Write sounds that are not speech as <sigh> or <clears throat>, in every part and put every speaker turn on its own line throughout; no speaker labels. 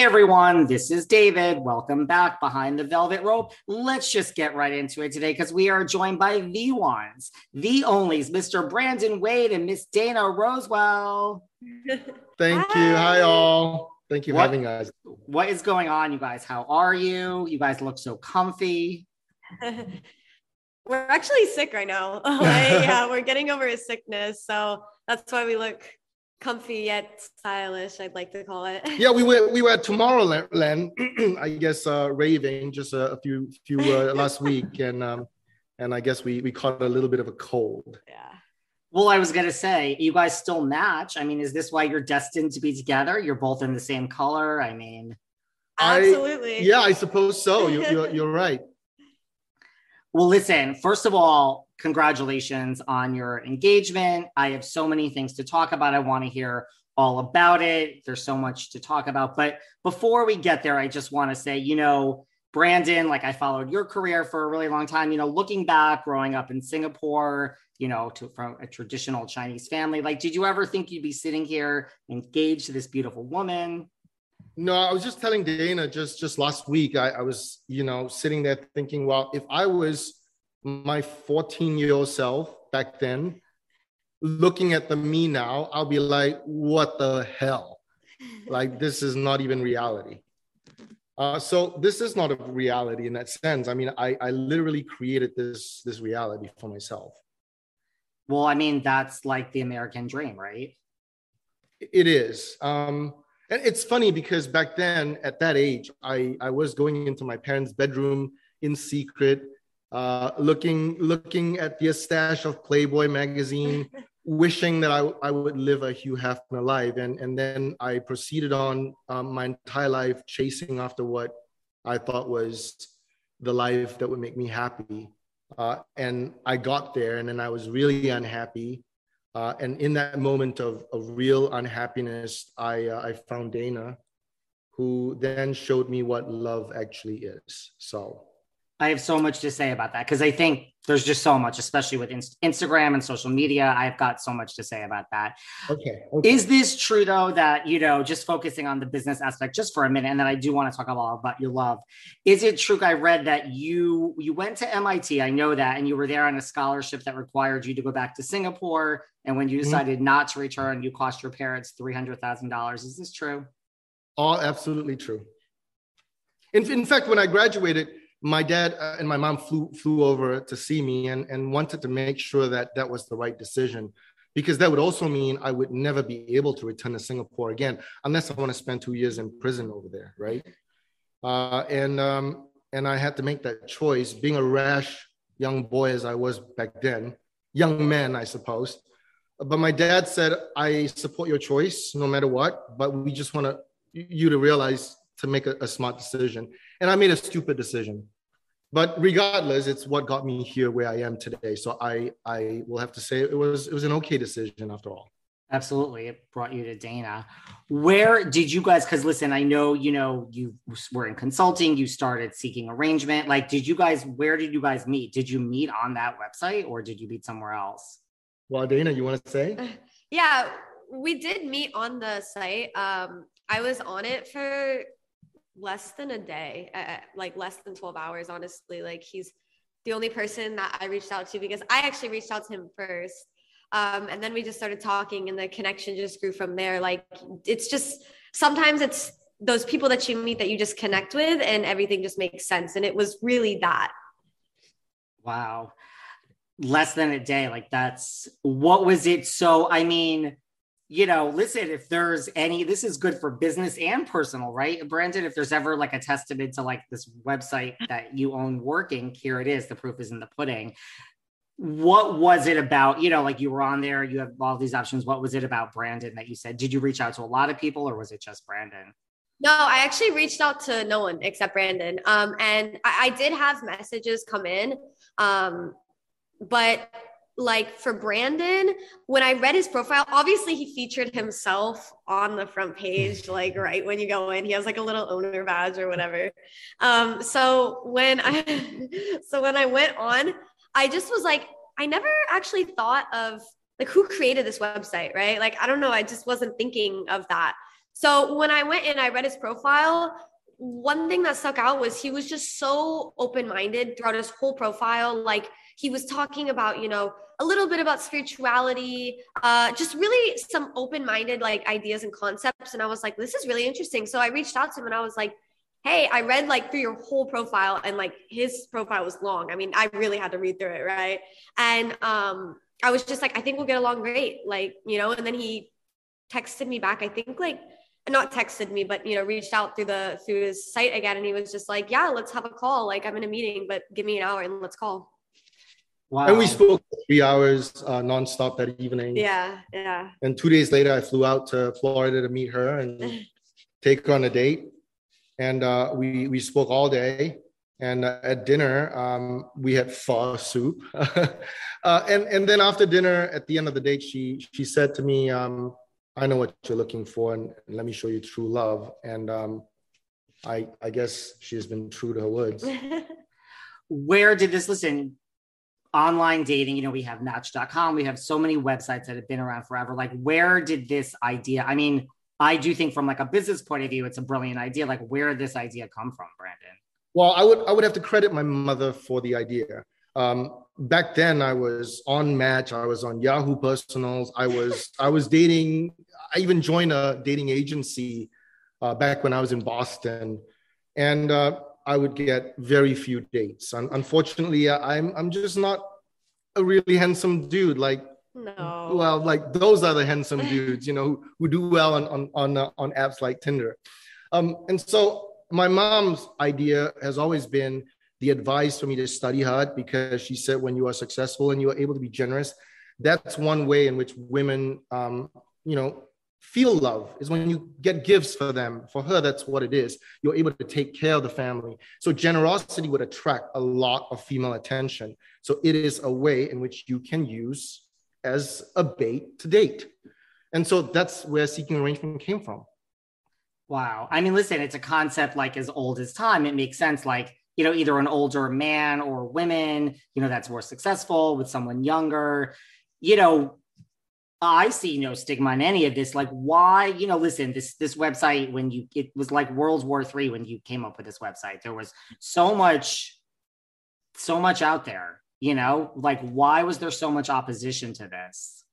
Hey everyone, this is David. Welcome back behind the velvet rope. Let's just get right into it today because we are joined by the ones, the onlys, Mr. Brandon Wade and Miss Dana Rosewell. <laughs>
Thank Hi. you. Hi all. Thank you for having us.
What is going on, you guys? How are you? You guys look so comfy. <laughs>
we're actually sick right now. <laughs> yeah, we're getting over a sickness, so that's why we look comfy yet stylish i'd like to call it.
Yeah we were <laughs> we were at tomorrowland <clears throat> i guess uh raving just a, a few few uh, <laughs> last week and um and i guess we we caught a little bit of a cold.
Yeah.
Well i was gonna say you guys still match. I mean is this why you're destined to be together? You're both in the same color? I mean
absolutely.
I, yeah i suppose so. You, you're, you're <laughs> right
well listen first of all congratulations on your engagement. I have so many things to talk about. I want to hear all about it. There's so much to talk about. But before we get there, I just want to say, you know, Brandon, like I followed your career for a really long time, you know, looking back, growing up in Singapore, you know, to, from a traditional Chinese family, like, did you ever think you'd be sitting here engaged to this beautiful woman?
No, I was just telling Dana just just last week. I, I was, you know, sitting there thinking, well, if I was my 14 year old self back then, looking at the me now, I'll be like, what the hell? <laughs> like, this is not even reality. Uh, so this is not a reality in that sense. I mean, I, I literally created this this reality for myself.
Well, I mean, that's like the American dream, right?
It is. Um, and it's funny because back then, at that age, I, I was going into my parents' bedroom in secret, uh, looking looking at the stash of Playboy magazine, <laughs> wishing that I, I would live a Hugh Hefner life, and and then I proceeded on um, my entire life chasing after what I thought was the life that would make me happy, uh, and I got there, and then I was really unhappy. Uh, and in that moment of, of real unhappiness, I, uh, I found Dana, who then showed me what love actually is. So
I have so much to say about that because I think there's just so much, especially with Instagram and social media. I've got so much to say about that.
Okay, okay.
Is this true though that you know just focusing on the business aspect just for a minute, and then I do want to talk about about your love. Is it true? I read that you you went to MIT. I know that, and you were there on a scholarship that required you to go back to Singapore. And when you mm-hmm. decided mm-hmm. not to return, you cost your parents three hundred thousand dollars. Is this true?
All absolutely true. In, in fact, when I graduated my dad uh, and my mom flew flew over to see me and, and wanted to make sure that that was the right decision because that would also mean I would never be able to return to Singapore again unless I want to spend two years in prison over there, right? Uh, and um, and I had to make that choice. Being a rash young boy as I was back then, young man, I suppose, but my dad said, I support your choice no matter what, but we just want to, you to realize to make a, a smart decision. And I made a stupid decision. But regardless, it's what got me here where I am today. So I I will have to say it was it was an okay decision after all.
Absolutely. It brought you to Dana. Where did you guys, because listen, I know, you know, you were in consulting, you started seeking arrangement. Like, did you guys, where did you guys meet? Did you meet on that website or did you meet somewhere else?
Well, Dana, you want to say? <laughs>
Yeah, we did meet on the site. Um, I was on it for less than a day, uh, like less than 12 hours, honestly. Like, he's the only person that I reached out to because I actually reached out to him first. Um, and then we just started talking, and the connection just grew from there. Like, it's just sometimes it's those people that you meet that you just connect with, and everything just makes sense. And it was really that.
Wow less than a day like that's what was it so i mean you know listen if there's any this is good for business and personal right brandon if there's ever like a testament to like this website that you own working here it is the proof is in the pudding what was it about you know like you were on there you have all these options what was it about brandon that you said did you reach out to a lot of people or was it just brandon
no, I actually reached out to no one except Brandon. Um, and I, I, did have messages come in. Um, but like for Brandon, when I read his profile, obviously he featured himself on the front page, <laughs> like right when you go in, he has like a little owner badge or whatever. Um, so when I <laughs> so when I went on, I just was like, I never actually thought of like who created this website, right? Like, I don't know, I just wasn't thinking of that. So when I went in, I read his profile, one thing that stuck out was he was just so open-minded throughout his whole profile. Like he was talking about, you know, a little bit about spirituality, uh, just really some open minded like ideas and concepts. And I was like, this is really interesting. So I reached out to him and I was like, hey, I read like through your whole profile and like his profile was long. I mean, I really had to read through it, right? And um, I was just like, I think we'll get along great. Like, you know, and then he texted me back, I think like not texted me, but you know, reached out through the through his site again. And he was just like, Yeah, let's have a call. Like I'm in a meeting, but give me an hour and let's call.
Wow. And we spoke three hours uh, nonstop that evening.
Yeah, yeah.
And two days later, I flew out to Florida to meet her and <laughs> take her on a date. And uh, we we spoke all day. And uh, at dinner, um, we had pho soup. <laughs> uh, and and then after dinner, at the end of the date, she she said to me, um, "I know what you're looking for, and, and let me show you true love." And um, I I guess she has been true to her words. <laughs>
Where did this listen? Online dating, you know, we have match.com, we have so many websites that have been around forever. Like, where did this idea? I mean, I do think from like a business point of view, it's a brilliant idea. Like, where did this idea come from, Brandon?
Well, I would I would have to credit my mother for the idea. Um, back then, I was on Match, I was on Yahoo Personals, I was I was dating. I even joined a dating agency uh, back when I was in Boston, and uh, I would get very few dates. And unfortunately, I'm I'm just not a really handsome dude. Like
no.
Well, like those are the handsome <laughs> dudes, you know, who, who do well on on on, uh, on apps like Tinder. Um, and so my mom's idea has always been the advice for me to study hard because she said when you are successful and you are able to be generous, that's one way in which women, um, you know, feel love is when you get gifts for them. For her that's what it is. You're able to take care of the family. So generosity would attract a lot of female attention. So it is a way in which you can use as a bait to date. And so that's where seeking arrangement came from.
Wow. I mean listen it's a concept like as old as time. It makes sense like you know either an older man or women you know that's more successful with someone younger. You know I see no stigma in any of this. Like, why, you know, listen, this this website when you it was like World War Three when you came up with this website. There was so much, so much out there, you know, like why was there so much opposition to this?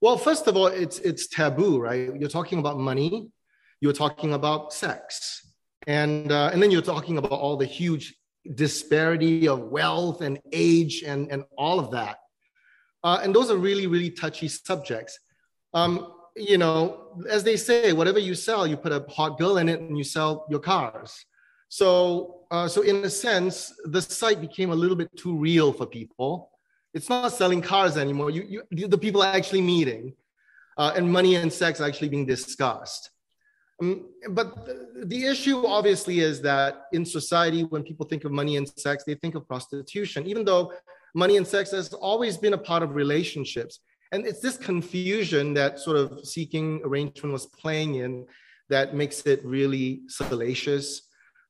Well, first of all, it's it's taboo, right? You're talking about money, you're talking about sex, and uh, and then you're talking about all the huge disparity of wealth and age and and all of that uh, and those are really, really touchy subjects. Um, you know, as they say, whatever you sell, you put a hot girl in it and you sell your cars. So, uh, so in a sense, the site became a little bit too real for people, it's not selling cars anymore. You, you the people are actually meeting, uh, and money and sex are actually being discussed. Um, but the, the issue obviously is that in society, when people think of money and sex, they think of prostitution, even though money and sex has always been a part of relationships. And it's this confusion that sort of seeking arrangement was playing in that makes it really salacious.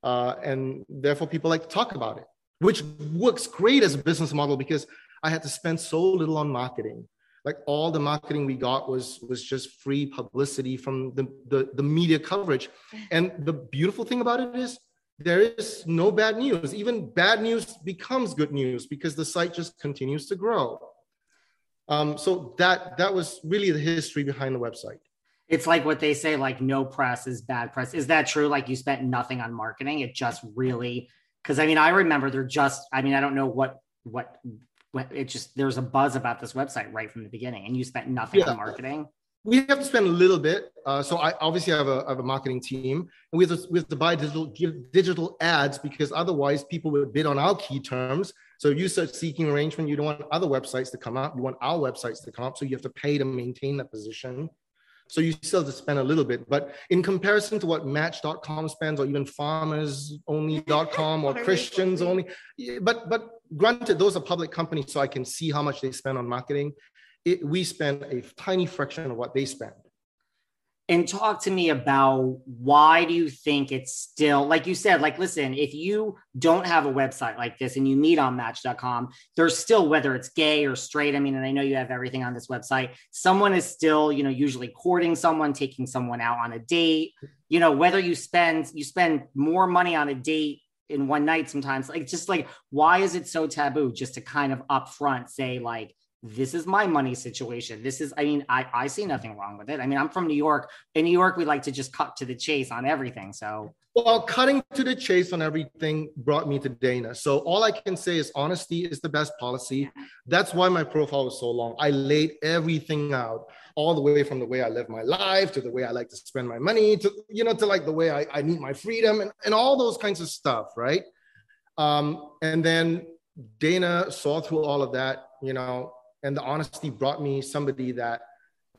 Uh, and therefore, people like to talk about it, which works great as a business model because I had to spend so little on marketing like all the marketing we got was was just free publicity from the, the, the media coverage and the beautiful thing about it is there is no bad news. Even bad news becomes good news because the site just continues to grow. Um, so that that was really the history behind the website.
It's like what they say like no press is bad press. Is that true? Like you spent nothing on marketing? It just really because i mean i remember they're just i mean i don't know what what it just there's a buzz about this website right from the beginning and you spent nothing yeah. on marketing
we have to spend a little bit uh, so i obviously have a, have a marketing team and we have, to, we have to buy digital digital ads because otherwise people would bid on our key terms so if you start seeking arrangement you don't want other websites to come up you want our websites to come up so you have to pay to maintain that position so you still have to spend a little bit. But in comparison to what Match.com spends, or even FarmersOnly.com or <laughs> Christians Only, but but granted, those are public companies, so I can see how much they spend on marketing. It, we spend a tiny fraction of what they spend.
And talk to me about why do you think it's still like you said like listen if you don't have a website like this and you meet on match.com there's still whether it's gay or straight i mean and i know you have everything on this website someone is still you know usually courting someone taking someone out on a date. You know whether you spend you spend more money on a date in one night sometimes like just like why is it so taboo just to kind of upfront say like this is my money situation. This is, I mean, I, I see nothing wrong with it. I mean, I'm from New York. In New York, we like to just cut to the chase on everything. So,
well, cutting to the chase on everything brought me to Dana. So, all I can say is honesty is the best policy. That's why my profile was so long. I laid everything out, all the way from the way I live my life to the way I like to spend my money to, you know, to like the way I, I need my freedom and, and all those kinds of stuff. Right. Um, and then Dana saw through all of that, you know, and the honesty brought me somebody that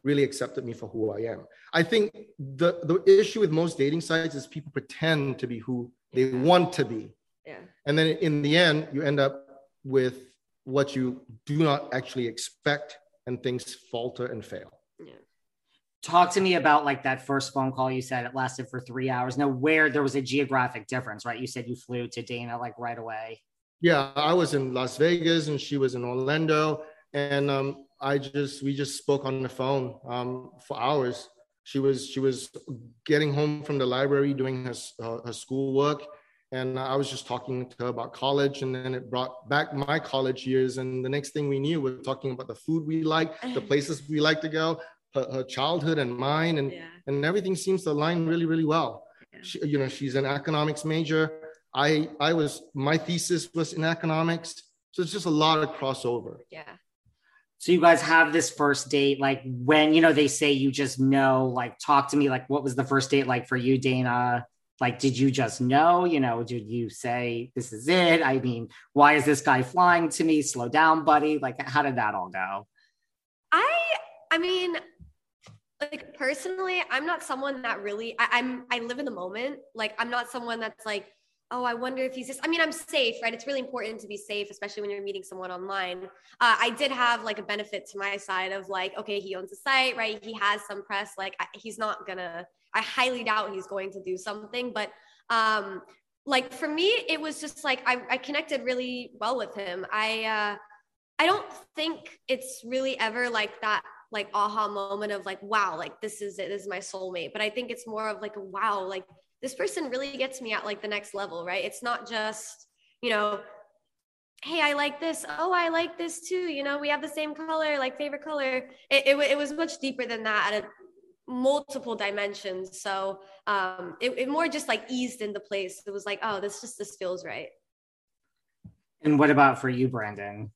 really accepted me for who I am. I think the the issue with most dating sites is people pretend to be who they want to be.
Yeah.
And then in the end, you end up with what you do not actually expect and things falter and fail.
Yeah.
Talk to me about like that first phone call you said it lasted for three hours. Now, where there was a geographic difference, right? You said you flew to Dana like right away.
Yeah, I was in Las Vegas and she was in Orlando and um, I just we just spoke on the phone um, for hours. She was she was getting home from the library doing her uh, her schoolwork, and I was just talking to her about college, and then it brought back my college years. And the next thing we knew, we are talking about the food we like, the <laughs> places we like to go, her, her childhood and mine, and yeah. and everything seems to align really really well. Yeah. She, you know, she's an economics major. I I was my thesis was in economics, so it's just a lot of crossover.
Yeah.
So you guys have this first date, like when you know they say you just know, like talk to me, like what was the first date like for you, Dana? Like, did you just know? You know, did you say this is it? I mean, why is this guy flying to me? Slow down, buddy. Like, how did that all go?
I, I mean, like personally, I'm not someone that really. I, I'm. I live in the moment. Like, I'm not someone that's like oh, I wonder if he's just, I mean, I'm safe, right? It's really important to be safe, especially when you're meeting someone online. Uh, I did have like a benefit to my side of like, okay, he owns a site, right? He has some press, like I, he's not gonna, I highly doubt he's going to do something, but um, like for me, it was just like, I, I connected really well with him. I, uh, I don't think it's really ever like that like aha moment of like wow like this is it this is my soulmate but i think it's more of like wow like this person really gets me at like the next level, right? It's not just, you know, hey, I like this. Oh, I like this too. You know, we have the same color, like favorite color. It, it, it was much deeper than that at a, multiple dimensions. So um, it, it more just like eased into place. It was like, oh, this just, this feels right.
And what about for you, Brandon?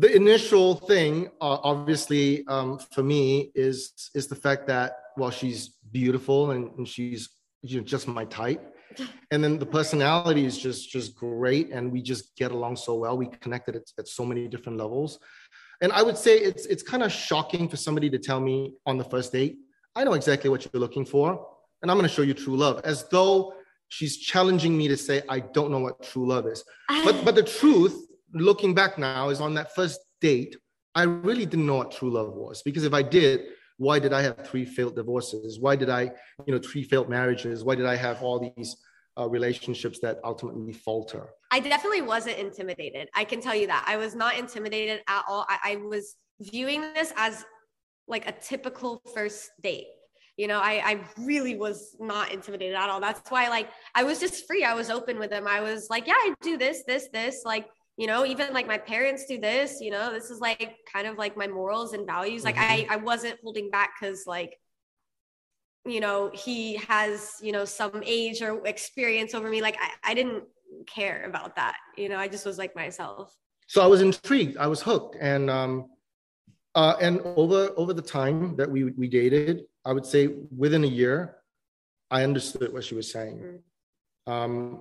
The initial thing, uh, obviously, um, for me is is the fact that well, she's beautiful and, and she's you know, just my type. <laughs> and then the personality is just just great and we just get along so well we connected at, at so many different levels and i would say it's it's kind of shocking for somebody to tell me on the first date i know exactly what you're looking for and i'm going to show you true love as though she's challenging me to say i don't know what true love is <laughs> but but the truth looking back now is on that first date i really didn't know what true love was because if i did why did I have three failed divorces? Why did I, you know, three failed marriages? Why did I have all these uh, relationships that ultimately falter?
I definitely wasn't intimidated. I can tell you that. I was not intimidated at all. I, I was viewing this as like a typical first date. You know, I, I really was not intimidated at all. That's why, like, I was just free. I was open with him. I was like, yeah, I do this, this, this. Like, you know even like my parents do this you know this is like kind of like my morals and values like mm-hmm. i i wasn't holding back because like you know he has you know some age or experience over me like I, I didn't care about that you know i just was like myself
so i was intrigued i was hooked and um uh and over over the time that we we dated i would say within a year i understood what she was saying mm-hmm. um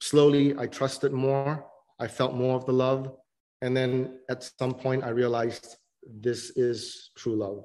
slowly i trusted more I felt more of the love. And then at some point, I realized this is true love.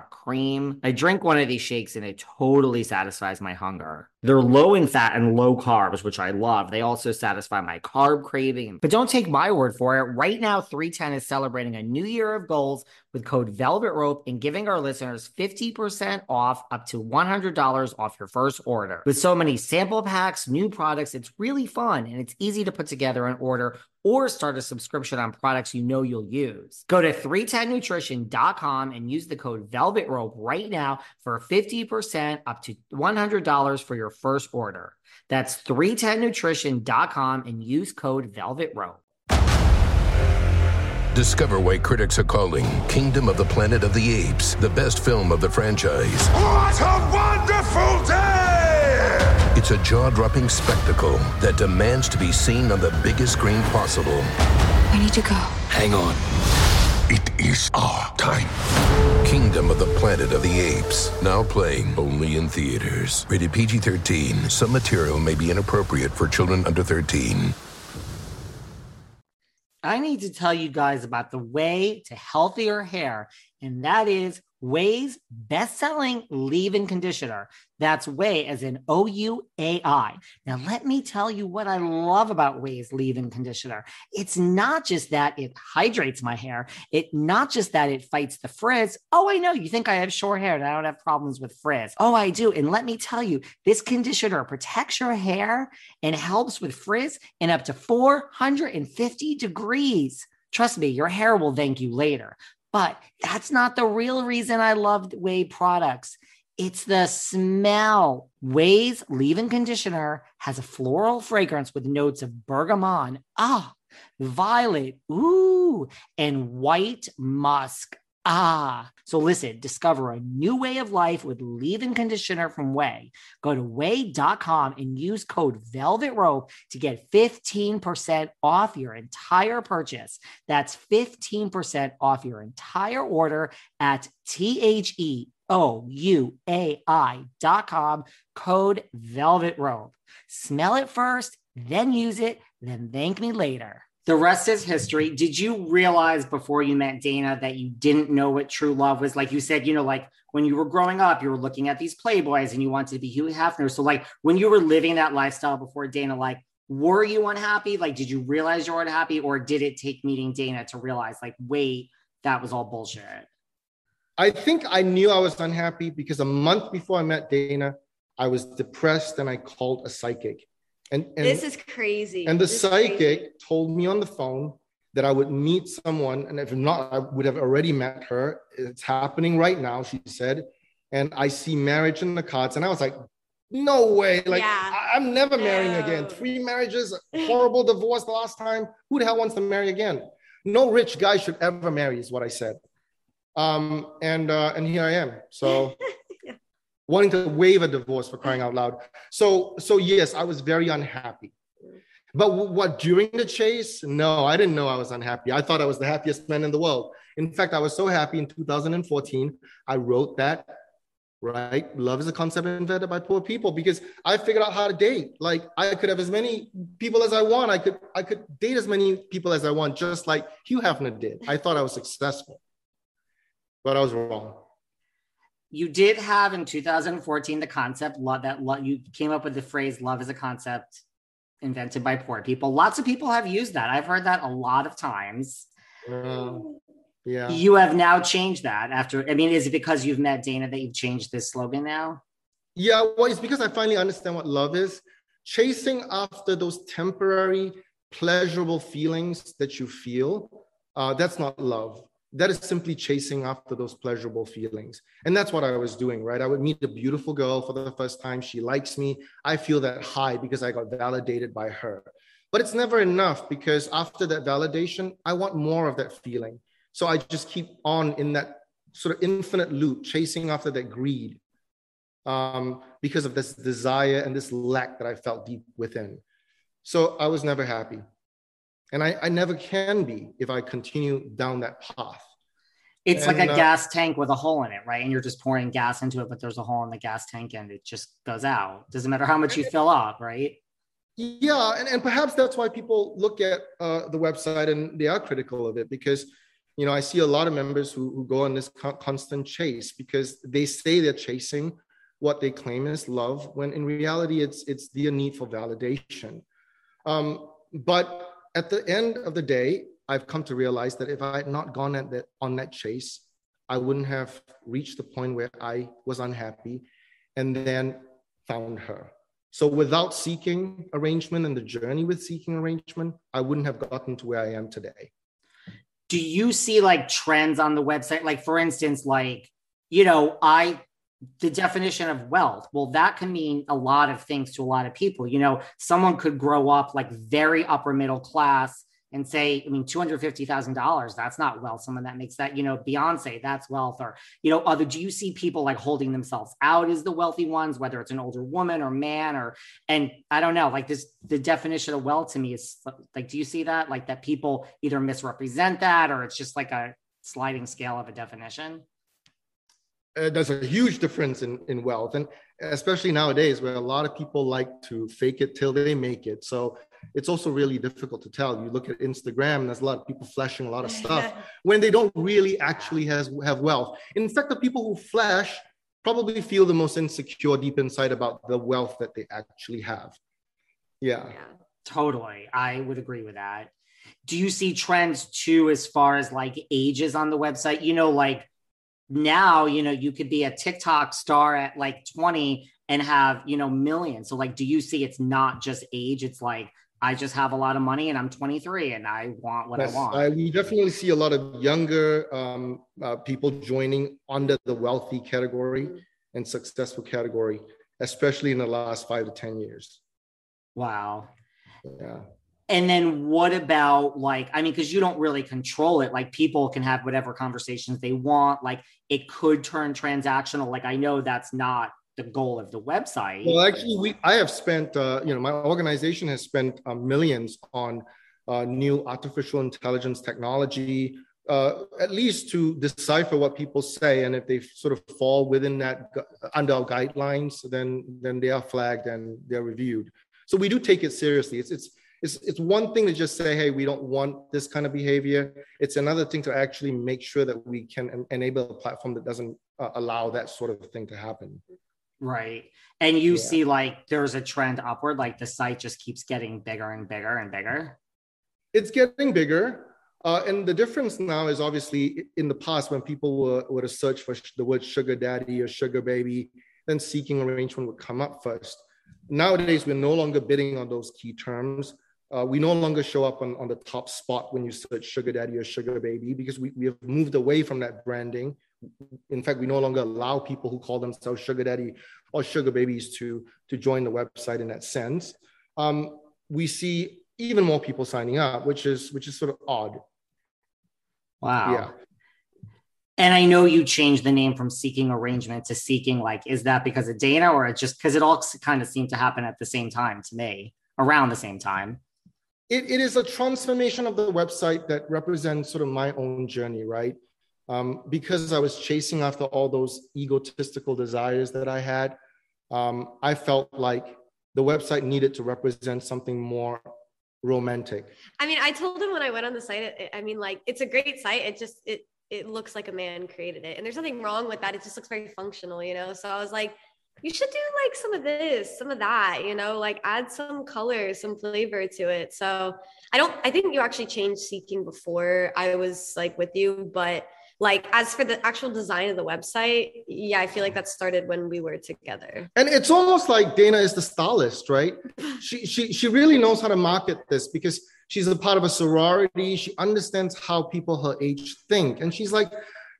cream. I drink one of these shakes and it totally satisfies my hunger. They're low in fat and low carbs, which I love. They also satisfy my carb craving. But don't take my word for it. Right now, 310 is celebrating a new year of goals with code Velvet Rope and giving our listeners 50% off up to $100 off your first order. With so many sample packs, new products, it's really fun and it's easy to put together an order or start a subscription on products you know you'll use. Go to 310nutrition.com and use the code Velvet Rope right now for 50% up to $100 for your first order. That's 310nutrition.com and use code Velvet Rope.
Discover why critics are calling Kingdom of the Planet of the Apes the best film of the franchise.
What a wonderful day!
It's a jaw dropping spectacle that demands to be seen on the biggest screen possible.
We need to go.
Hang on. It is our time. Kingdom of the Planet of the Apes. Now playing only in theaters. Rated PG 13. Some material may be inappropriate for children under 13.
I need to tell you guys about the way to healthier hair, and that is Ouai's best selling leave in conditioner. That's Way as in O U A I. Now, let me tell you what I love about Ouai's leave in conditioner. It's not just that it hydrates my hair, it not just that it fights the frizz. Oh, I know you think I have short hair and I don't have problems with frizz. Oh, I do. And let me tell you, this conditioner protects your hair and helps with frizz in up to 450 degrees. Trust me, your hair will thank you later. But that's not the real reason I loved Ouai products. It's the smell. Ouai's leave-in conditioner has a floral fragrance with notes of bergamot, ah, violet, ooh, and white musk. Ah, so listen, discover a new way of life with leave-in conditioner from Ouai. Go to way.com and use code Velvet Rope to get 15% off your entire purchase. That's 15% off your entire order at T H E O U A I dot com, code Velvet Rope. Smell it first, then use it, then thank me later. The rest is history. Did you realize before you met Dana that you didn't know what true love was? Like you said, you know, like when you were growing up, you were looking at these Playboys and you wanted to be Hugh Hefner. So, like when you were living that lifestyle before Dana, like were you unhappy? Like, did you realize you were unhappy, or did it take meeting Dana to realize, like, wait, that was all bullshit?
I think I knew I was unhappy because a month before I met Dana, I was depressed and I called a psychic.
And, and this is crazy.
And the
this
psychic told me on the phone that I would meet someone, and if not, I would have already met her. It's happening right now, she said. And I see marriage in the cards. And I was like, no way. Like
Yeah.
I, am never marrying again. Three marriages, horrible divorce the last time. Who the hell wants to marry again? No rich guy should ever marry, is what I said. Um, and uh, and here I am. So <laughs> wanting to waive a divorce for crying out loud. So so yes, I was very unhappy. But what during the chase? No, I didn't know I was unhappy. I thought I was the happiest man in the world. In fact, I was so happy in 2014. I wrote that, right? Love is a concept invented by poor people because I figured out how to date. Like I could have as many people as I want. I could I could date as many people as I want, just like Hugh Hefner did. I thought I was successful, but I was wrong.
You did have in 2014 the concept love that lo- you came up with the phrase love is a concept invented by poor people. Lots of people have used that. I've heard that a lot of times.
Uh, yeah.
You have now changed that after I mean is it because you've met Dana that you've changed this slogan now?
Yeah, well, it's because I finally understand what love is. Chasing after those temporary, pleasurable feelings that you feel, uh, that's not love. That is simply chasing after those pleasurable feelings. And that's what I was doing, right? I would meet a beautiful girl for the first time. She likes me. I feel that high because I got validated by her. But it's never enough because after that validation, I want more of that feeling. So I just keep on in that sort of infinite loop, chasing after that greed um, because of this desire and this lack that I felt deep within. So I was never happy. And I, I never can be if I continue down that path.
It's like a
uh,
gas tank with a hole in it, right? And you're just pouring gas into it, but there's a hole in the gas tank and it just goes out. Doesn't matter how much you fill up, right?
Yeah, and, and perhaps that's why people look at uh, the website and they are critical of it because, you know, I see a lot of members who, who go on this con- constant chase because they say they're chasing what they claim is love, when in reality it's it's the need for validation. Um, but at the end of the day, I've come to realize that if I had not gone at that on that chase, I wouldn't have reached the point where I was unhappy, and then found her. So without seeking arrangement and the journey with seeking arrangement, I wouldn't have gotten to where I am today.
do you see like trends on the website like for instance like you know i the definition of wealth. Well that can mean a lot of things to a lot of people. You know someone could grow up like very upper middle class and say i mean $250000 that's not wealth. Someone that makes that you know beyonce that's wealth. Or you know other do you see people like holding themselves out as the wealthy ones whether it's an older woman or man or and i don't know like this the definition of wealth to me is like do you see that? Like that people either misrepresent that or it's just like a sliding scale of a definition
uh, there's a huge difference in, in wealth and especially nowadays where a lot of people like to fake it till they make it so it's also really difficult to tell you look at instagram and there's a lot of people flashing a lot of stuff <laughs> when they don't really actually has, have wealth in fact the people who flash probably feel the most insecure deep inside about the wealth that they actually have yeah
Yeah.
Totally. I would agree with that. Do you see trends too as far as like ages on the website? You know, like now, you know, you could be a TikTok star at like 20 and have, you know, millions. So, like, do you see it's not just age? It's like, I just have a lot of money and I'm 23 and I want what
Yes,
I want.
I- we definitely see a lot of younger um, uh, people joining under the wealthy category and successful category, especially in the last five to 10 years.
wow.
Yeah.
And then what about like, I mean, because you don't really control it. Like people can have whatever conversations they want. Like it could turn transactional. Like I know that's not the goal of the website.
Well, actually, we I have spent, uh, you know, my organization has spent uh, millions on uh, new artificial intelligence technology, uh, at least to decipher what people say, and if they sort of fall within that under our guidelines, then then they are flagged and they're reviewed. So we do take it seriously. It's it's it's it's one thing to just say, hey, we don't want this kind of behavior. It's another thing to actually make sure that we can en- enable a platform that doesn't uh, allow that sort of thing to happen.
Right. And you
Yeah.
see like there's a trend upward, like the site just keeps getting bigger and bigger and bigger.
it's getting bigger. Uh, and the difference now is obviously in the past when people were, were to search for sh- the word sugar daddy or sugar baby, then seeking arrangement would come up first. Nowadays, we're no longer bidding on those key terms. Uh, we no longer show up on, on the top spot when you search sugar daddy or sugar baby because we, we have moved away from that branding. in fact, we no longer allow people who call themselves sugar daddy or sugar babies to, to join the website in that sense. Um, we see even more people signing up, which is which is sort of odd.
Wow.
Yeah.
And I know you changed the name from seeking arrangement to seeking like, is that because of Dana or just because it all kind of seemed to happen at the same time to me, around the same time?
It, it is a transformation of the website that represents sort of my own journey, right? Um, because I was chasing after all those egotistical desires that I had, um, I felt like the website needed to represent something more romantic.
I mean, I told him when I went on the site, it, I mean, like, it's a great site. It just, it, it looks like a man created it. And there's nothing wrong with that. It just looks very functional, you know? So I was like, you should do like some of this, some of that, you know, like add some color, some flavor to it. So I don't, I think you actually changed seeking before I was like with you, but like as for the actual design of the website, yeah, I feel like that started when we were together.
And it's almost like Dana is the stylist, right? <laughs> she, she, she really knows how to market this because she's a part of a sorority. She understands how people her age think. And she's like,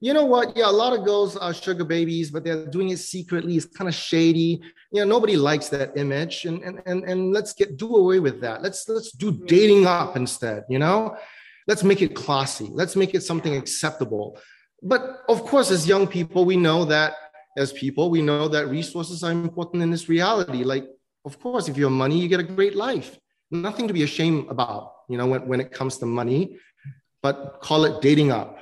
you know what? Yeah, a lot of girls are sugar babies, but they're doing it secretly. It's kind of shady. You know, nobody likes that image. And and and, and let's get do away with that. Let's let's do mm-hmm. dating up instead, you know? Let's make it classy. Let's make it something acceptable. But of course, as young people, we know that as people, we know that resources are important in this reality. Like, of course, if you have money, you get a great life. Nothing to be ashamed about you know, when, when it comes to money, but call it dating up,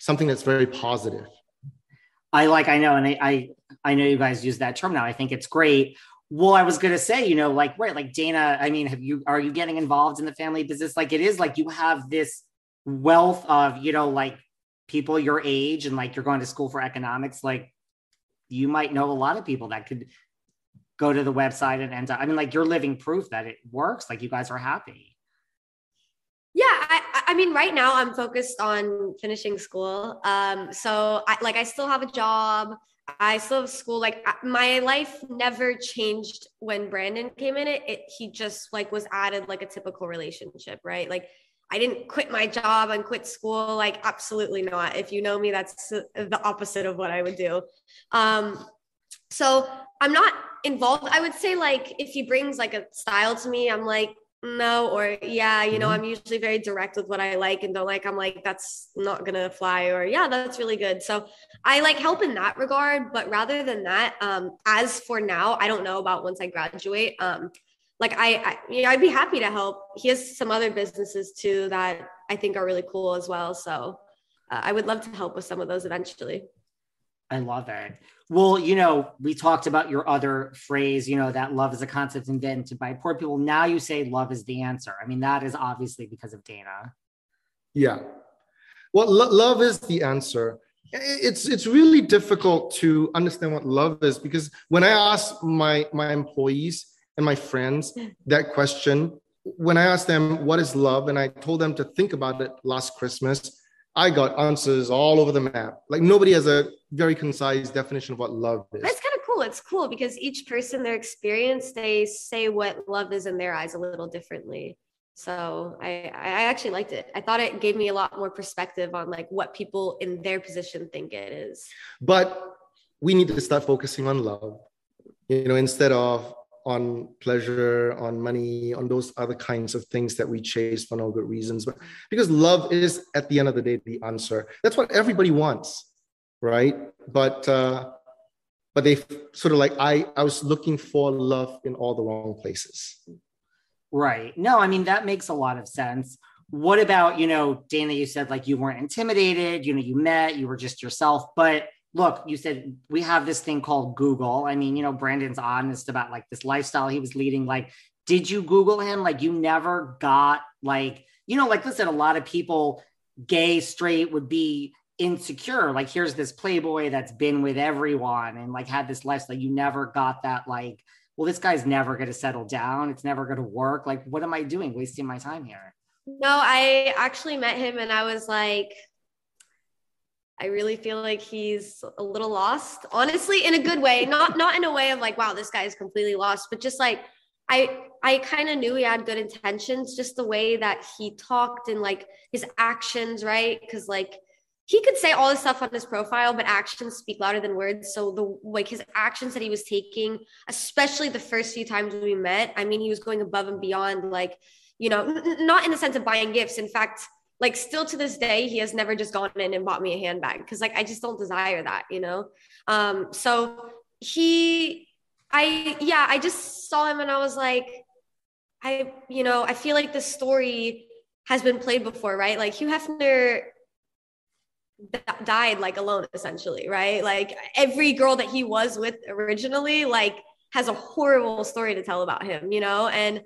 something that's very positive.
I like, I know, and I, I, I know you guys use that term now. I think it's great. Well, I was gonna say, you know, like right, like Dana. I mean, have you are you getting involved in the family business? Like it is like you have this wealth of, you know, like people your age and like you're going to school for economics. Like you might know a lot of people that could go to the website and end up. I mean, like you're living proof that it works. Like you guys are happy.
Yeah, I, I mean, right now I'm focused on finishing school. Um, so I like I still have a job. I still have school. Like my life never changed when Brandon came in. It, it he just like was added like a typical relationship, right? Like I didn't quit my job and quit school. Like absolutely not. If you know me, that's the opposite of what I would do. Um, so I'm not involved. I would say like if he brings like a style to me, I'm like, no or yeah you know mm-hmm. i'm usually very direct with what i like and don't like i'm like that's not gonna fly or yeah that's really good. So i like help in that regard but rather than that um as for now i don't know about once i graduate um like i, I you know i'd be happy to help. He has some other businesses too that i think are really cool as well so uh, i would love to help with some of those eventually
I love it. Well, you know, we talked about your other phrase, you know, that love is a concept invented by poor people. Now you say love is the answer. I mean, that is obviously because of Dana.
Yeah. Well, lo- love is the answer. It's it's really difficult to understand what love is because when I ask my my employees and my friends that question, when I asked them what is love, and I told them to think about it last Christmas, I got answers all over the map. Like nobody has a very concise definition of what love is.
That's kind of cool. It's cool because each person, their experience, they say what love is in their eyes a little differently. So I, I actually liked it. I thought it gave me a lot more perspective on like what people in their position think it is.
But we need to start focusing on love, you know, instead of on pleasure, on money, on those other kinds of things that we chase for no good reasons. But because love is at the end of the day the answer. That's what everybody wants, right? But uh, but they sort of like I I was looking for love in all the wrong places.
Right. No, I mean that makes a lot of sense. What about, you know, Dana, you said like you weren't intimidated, you know, you met, you were just yourself, but look, you said we have this thing called Google. I mean, you know, Brandon's honest about like this lifestyle he was leading. Like, did you Google him? Like, you never got like, you know, like listen, a lot of people, gay, straight, would be insecure. Like, here's this playboy that's been with everyone and like had this lifestyle. You never got that, like, well, this guy's never going to settle down. It's never going to work. Like, what am I doing? Wasting my time here.
No, I actually met him and I was like, I really feel like he's a little lost, honestly, in a good way. Not not in a way of like, wow, this guy is completely lost, but just like I I kind of knew he had good intentions, just the way that he talked and like his actions, right? Because like he could say all this stuff on his profile, but actions speak louder than words. So the like his actions that he was taking, especially the first few times we met, I mean, he was going above and beyond, like, you know, n- not in the sense of buying gifts. In fact, like still to this day, he has never just gone in and bought me a handbag because like I just don't desire that, you know. Um, so he I yeah, I just saw him and I was like, I, you know, I feel like the story has been played before, right? Like Hugh Hefner died like alone essentially right like every girl that he was with originally like has a horrible story to tell about him you know and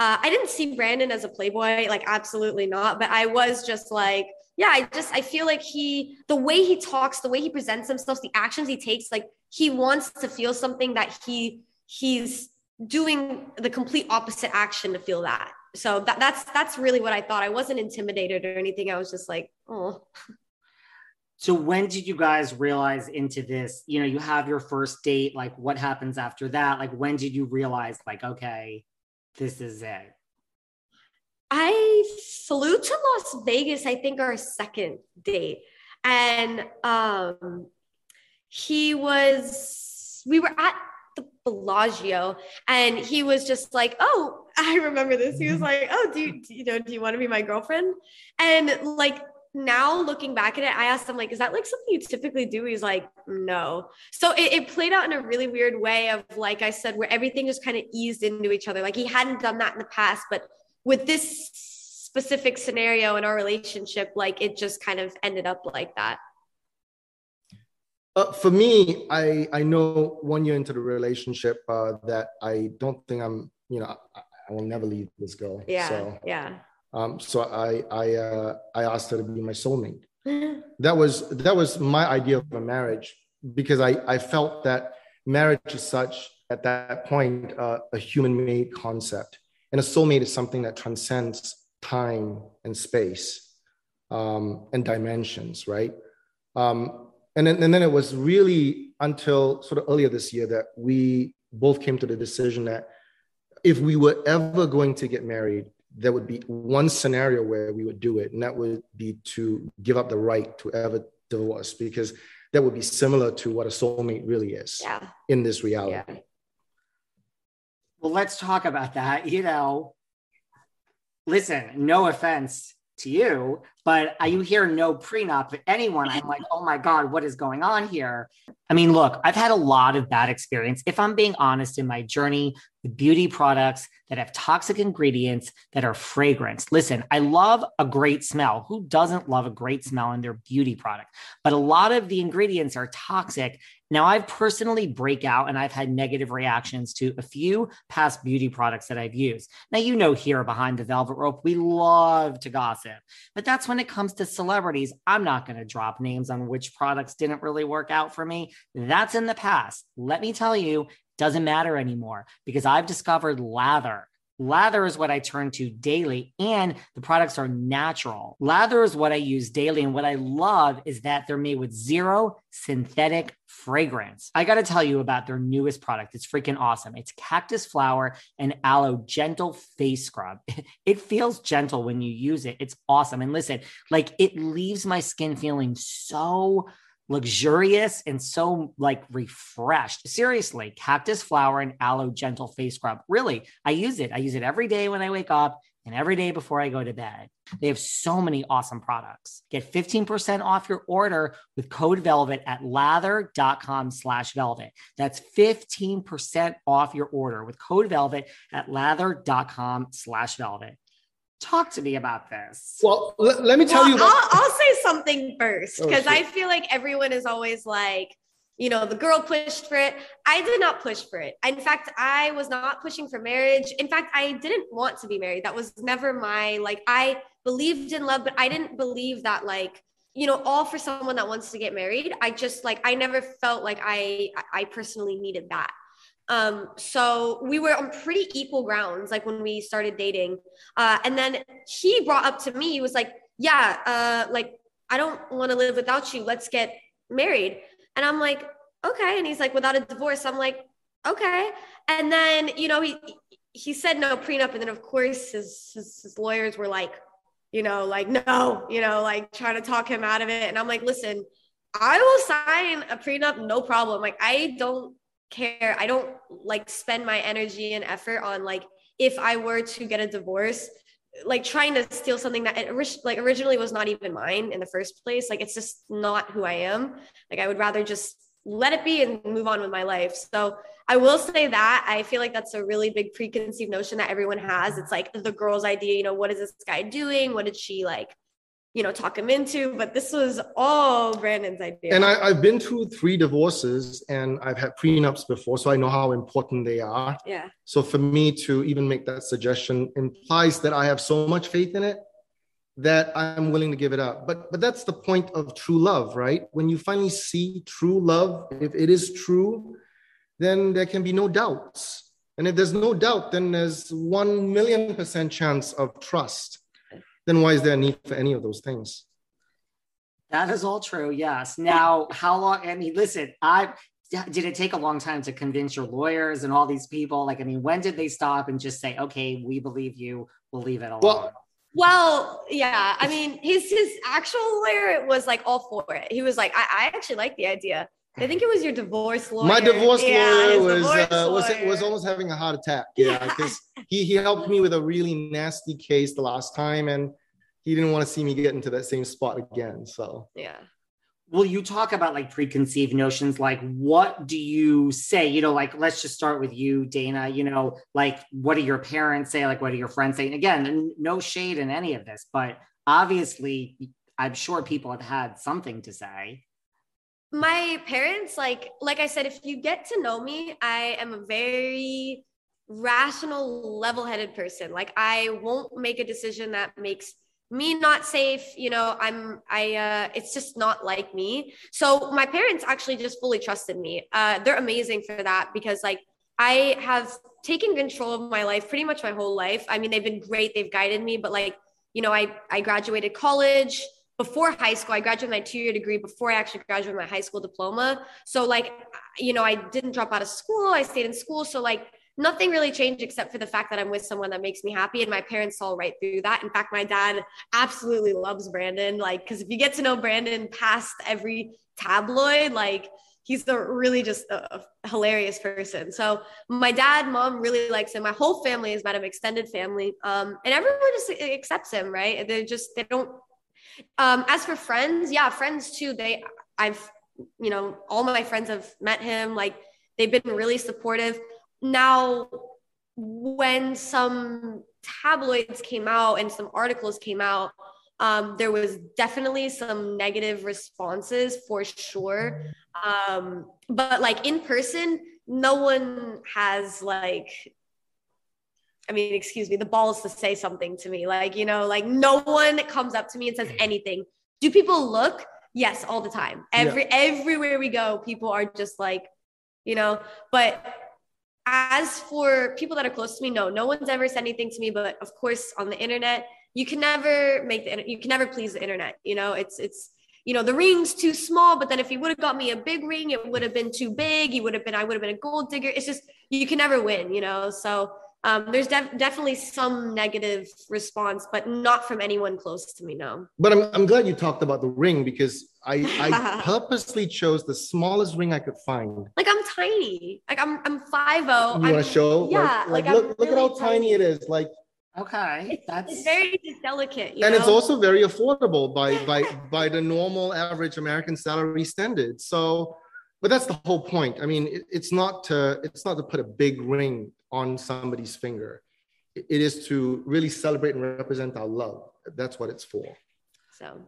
uh, i didn't see brandon as a playboy like absolutely not but i was just like yeah i just i feel like he the way he talks the way he presents himself the actions he takes like he wants to feel something that he he's doing the complete opposite action to feel that so that, that's that's really what i thought i wasn't intimidated or anything i was just like oh
so when did you guys realize into this? You know, you have your first date, like what happens after that? Like when did you realize like okay, this is it?
I flew to Las Vegas, I think our second date. And um he was we were at the Bellagio and he was just like, "Oh, <laughs> I remember this." He was mm-hmm. like, "Oh, do you, do you know, do you want to be my girlfriend?" And like now looking back at it, I asked him, like, is that like something you typically do? He's like, no. So it, it, played out in a really weird way of, like I said, where everything just kind of eased into each other. Like he hadn't done that in the past, but with this specific scenario in our relationship, like it just kind of ended up like that.
Uh, for me, I I know one year into the relationship uh, that I don't think I'm, you know, I, I will never leave this girl.
Yeah. So, yeah
um, so I I uh, I asked her to be my soulmate. <gasps> that was that was my idea of a marriage because I I felt that marriage is such at that point uh, a human made concept, and a soulmate is something that transcends time and space um, and dimensions, right? Um, and then and then it was really until sort of earlier this year that we both came to the decision that if we were ever going to get married there would be one scenario where we would do it, and that would be to give up the right to ever divorce, because that would be similar to what a soulmate really is
yeah.
in this reality. Yeah.
Well, let's talk about that. You know, listen, no offense to you, but you hear no prenup anyone, I'm like, <laughs> oh my God, what is going on here? I mean, look, I've had a lot of bad experience. If I'm being honest in my journey with beauty products that have toxic ingredients that are fragrance. Listen, I love a great smell. Who doesn't love a great smell in their beauty product? But a lot of the ingredients are toxic now, I've personally break out and I've had negative reactions to a few past beauty products that I've used. Now, you know, here behind the velvet rope, we love to gossip, but that's when it comes to celebrities. I'm not going to drop names on which products didn't really work out for me. That's in the past. Let me tell you, doesn't matter anymore because I've discovered lather Lather is what I turn to daily, and the products are natural. Lather is what I use daily. And what I love is that they're made with zero synthetic fragrance. I got to tell you about their newest product. It's freaking awesome. It's cactus flower and aloe gentle face scrub. <laughs> It feels gentle when you use it. It's awesome. And listen, like it leaves my skin feeling so luxurious and so like refreshed. Seriously, cactus flower and aloe gentle face scrub. Really, I use it. I use it every day when I wake up and every day before I go to bed. They have so many awesome products. Get 15% off your order with code velvet at lather.com slash velvet. That's 15% off your order with code velvet at lather.com slash velvet. Talk to me about this.
Well, l- let me tell
well,
you. About-
I'll, I'll, say something first because oh, I feel like everyone is always like, you know, the girl pushed for it. I did not push for it. In fact, I was not pushing for marriage. In fact, I didn't want to be married. That was never my like. I believed in love, but I didn't believe that like you know all for someone that wants to get married i just like i never felt like i i personally needed that um, so we were on pretty equal grounds, like when we started dating. Uh, and then he brought up to me, he was like, yeah, uh, like, I don't want to live without you. Let's get married. And I'm like, okay. And he's like, without a divorce. I'm like, okay. And then, you know, he, he said no prenup. And then of course his, his, his lawyers were like, you know, like, no, you know, like trying to talk him out of it. And I'm like, listen, I will sign a prenup, no problem. Like, I don't care. I don't like spend my energy and effort on like, if I were to get a divorce, like trying to steal something that like originally was not even mine in the first place. Like, it's just not who I am. Like, I would rather just let it be and move on with my life. So I will say that I feel like that's a really big preconceived notion that everyone has. It's like the girl's idea, you know, what is this guy doing? What did she like, you know, talk him into? But this was all Brandon's idea.
And I, have been through three divorces and I've had prenups before, so I know how important they are.
Yeah.
So for me to even make that suggestion implies that I have so much faith in it that I'm willing to give it up. But but that's the point of true love, right? When you finally see true love, if it is true, then there can be no doubts. And if there's no doubt, then there's one million percent chance of trust. Then why is there a need for any of those things?
That is all true. Yes. Now, how long? I mean, listen, I did it take a long time to convince your lawyers and all these people? Like, I mean, when did they stop and just say, okay, we believe you, we'll leave it alone?
Well,
well, yeah. I mean, his his actual lawyer was like all for it. He was like, I, I actually like the idea. I think it was your divorce lawyer.
My divorce
yeah,
lawyer was
divorce
uh,
lawyer.
was was almost having a heart attack. Yeah, because he he helped me with a really nasty case the last time, and he didn't want to see me get into that same spot again. So
yeah.
Well, you talk about like preconceived notions? Like, what do you say? You know, like, let's just start with you, Dana. You know, like, what do your parents say? Like, what do your friends say? And again, no shade in any of this, but obviously, I'm sure people have had something to say
my parents like like i said if you get to know me i am a very rational level-headed person like i won't make a decision that makes me not safe you know i'm i uh it's just not like me so my parents actually just fully trusted me uh they're amazing for that because like i have taken control of my life pretty much my whole life i mean they've been great they've guided me but like you know i i graduated college before high school. I graduated my two year degree before I actually graduated my high school diploma. So, like, you know, I didn't drop out of school. I stayed in school. So, like, nothing really changed except for the fact that I'm with someone that makes me happy. And my parents saw right through that. In fact, my dad absolutely loves Brandon. Like, because if you get to know Brandon past every tabloid, like, he's a really just a, hilarious person. So my dad, mom really likes him. My whole family is met him, extended family, um, and everyone just accepts him. Right? They just they don't um, as for friends, yeah, friends too. They, I've, you know, all my friends have met him. Like they've been really supportive. Now, when some tabloids came out and some articles came out, um, there was definitely some negative responses for sure. Um, but like in person, no one has like I mean, excuse me, the balls to say something to me. Like, you know, like no one comes up to me and says anything. Do people look? Yes, all the time. Every yeah. everywhere we go, people are just like, you know, but as for people that are close to me, no, no one's ever said anything to me. But of course, on the internet, you can never make the you can never please the internet. You know, it's it's you know the ring's too small. But then if he would have got me a big ring, it would have been too big. He would have been I would have been a gold digger. It's just you can never win. You know, so um, there's def- definitely some negative response, but not from anyone close to me. No.
But I'm, I'm glad you talked about the ring because I, I <laughs> purposely chose the smallest ring I could find.
Like I'm tiny. Like I'm I'm five oh.
You want to show?
Yeah.
Like, like, like look, really look at how tiny. tiny it is. Like
okay,
it's, that's it's very delicate.
and know? it's also very affordable by <laughs> by by the normal average American salary standard. So but that's the whole point. I mean, it, it's not to it's not to put a big ring on somebody's finger. It is to really celebrate and represent our love. That's what it's for.
So,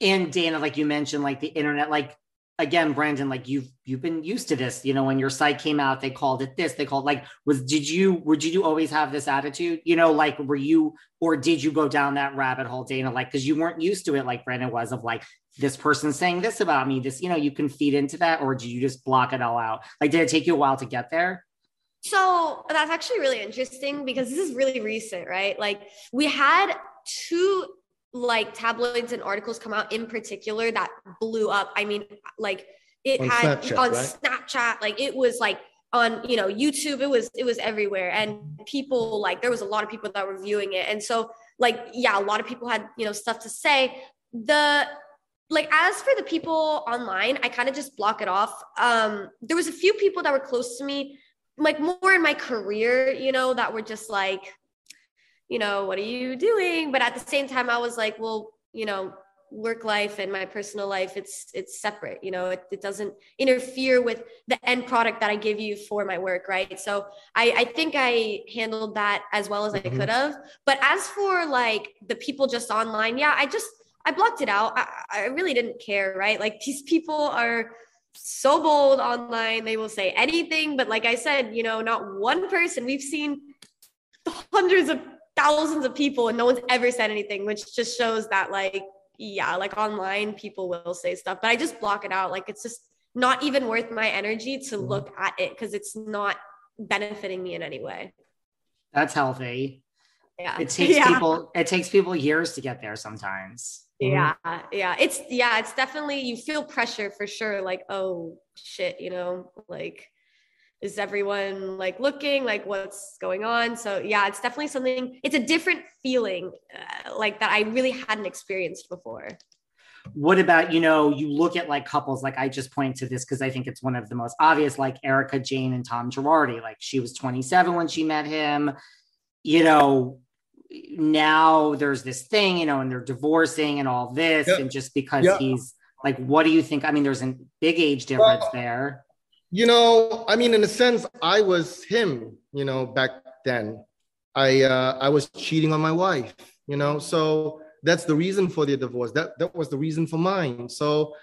and Dana, like you mentioned, like the internet, like again, Brandon, like you've you've been used to this. You know, when your site came out, they called it this. They called like was did you were did you always have this attitude? You know, like were you or did you go down that rabbit hole, Dana? Like because you weren't used to it, like Brandon was, of like this person saying this about me. This, you know, you can feed into that, or did you just block it all out? Like, did it take you a while to get there?
So that's actually really interesting because this is really recent, right? Like we had two like tabloids and articles come out in particular that blew up. I mean, like it on had Snapchat, on right? Snapchat, like it was like on you know YouTube, it was it was everywhere, and people like there was a lot of people that were viewing it, and so like yeah a lot of people had you know stuff to say the like as for the people online i kind of just block it off um there was a few people that were close to me like more in my career you know that were just like you know what are you doing? But at the same time i was like well you know work life and my personal life it's it's separate you know it, it doesn't interfere with the end product that i give you for my work right? So i i think i handled that as well as i
Mhm.
could have. But as for like the people just online yeah i just i blocked it out. I, I really didn't care right? Like these people are so bold online they will say anything but like i said you know not one person we've seen hundreds of thousands of people and no one's ever said anything which just shows that like yeah like online people will say stuff but i just block it out like it's just not even worth my energy to
Mhm.
look at it because it's not benefiting me in any way
That's healthy.
yeah
It takes <laughs>
yeah.
people it takes people years to get there sometimes.
Yeah yeah it's yeah it's definitely you feel pressure for sure like oh shit you know like is everyone like looking like what's going on so yeah it's definitely something it's a different feeling uh, like that i really hadn't experienced before
What about, you know, you look at like couples, like I just point to this because I think it's one of the most obvious, like Erika Jayne and Tom Girardi. Like she was 27 when she met him. You know, now there's this thing, you know, and they're divorcing and all this.
Yeah.
And just because
Yeah.
he's like, what do you think? I mean, there's a big age difference
Well,
there.
You know, I mean, in a sense, I was him. You know, back then, I uh, I was cheating on my wife. You know, so that's the reason for the divorce. That that was the reason for mine. So